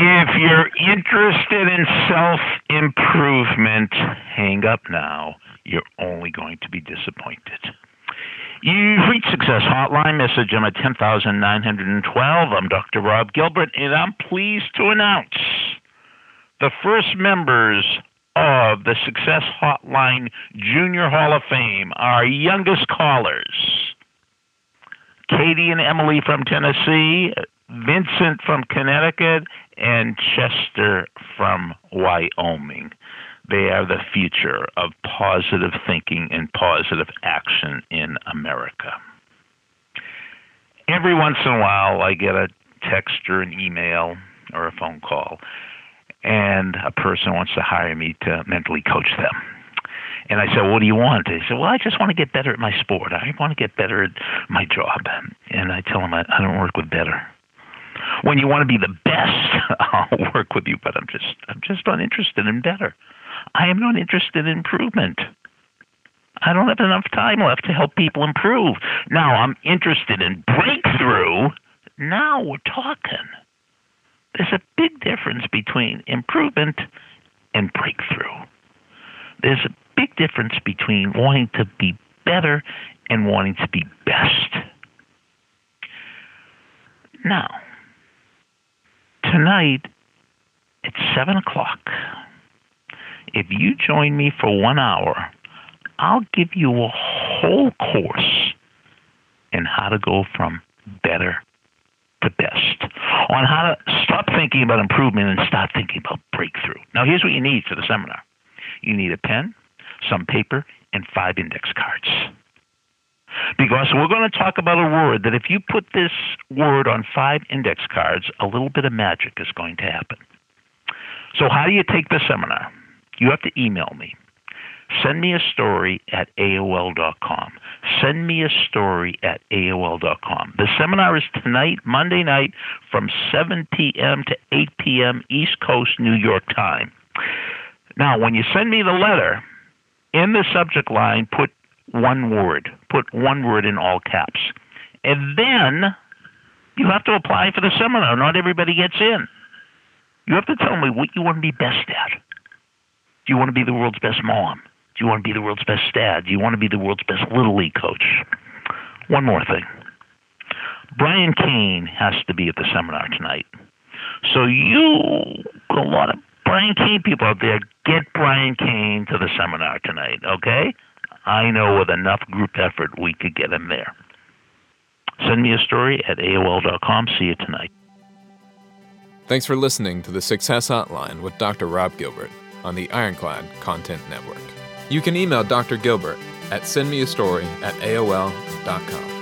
If you're interested in self improvement, hang up now. You're only going to be disappointed. You've reached Success Hotline, message number 10912. I'm Dr. Rob Gilbert, and I'm pleased to announce the first members of the Success Hotline Junior Hall of Fame, our youngest callers. Katie and Emily from Tennessee, Vincent from Connecticut, and Chester from Wyoming. They are the future of positive thinking and positive action in America. Every once in a while, I get a text or an email or a phone call, and a person wants to hire me to mentally coach them. And I said, What do you want? They said, Well, I just want to get better at my sport. I want to get better at my job. And I tell them, I, I don't work with better. When you want to be the best, I'll work with you, but I'm just I'm just not interested in better. I am not interested in improvement. I don't have enough time left to help people improve. Now I'm interested in breakthrough. Now we're talking. There's a big difference between improvement and breakthrough. There's a big difference between wanting to be better and wanting to be best. Now, tonight at 7 o'clock, if you join me for one hour, I'll give you a whole course in how to go from better to best, on how to stop thinking about improvement and start thinking about breakthrough. Now, here's what you need for the seminar you need a pen, some paper, and five index cards. Because we're going to talk about a word that if you put this word on five index cards, a little bit of magic is going to happen. So, how do you take the seminar? You have to email me. Send me a story at AOL.com. Send me a story at AOL.com. The seminar is tonight, Monday night, from 7 p.m. to 8 p.m. East Coast, New York time. Now, when you send me the letter, in the subject line, put one word. Put one word in all caps. And then you have to apply for the seminar. Not everybody gets in. You have to tell me what you want to be best at. Do you want to be the world's best mom? Do you want to be the world's best dad? Do you want to be the world's best little league coach? One more thing. Brian Kane has to be at the seminar tonight. So you, a lot of Brian Kane people out there, get Brian Kane to the seminar tonight, okay? I know with enough group effort we could get him there. Send me a story at AOL.com. See you tonight. Thanks for listening to the Success Hotline with Dr. Rob Gilbert on the Ironclad Content Network. You can email Dr. Gilbert at sendmeastory at AOL.com.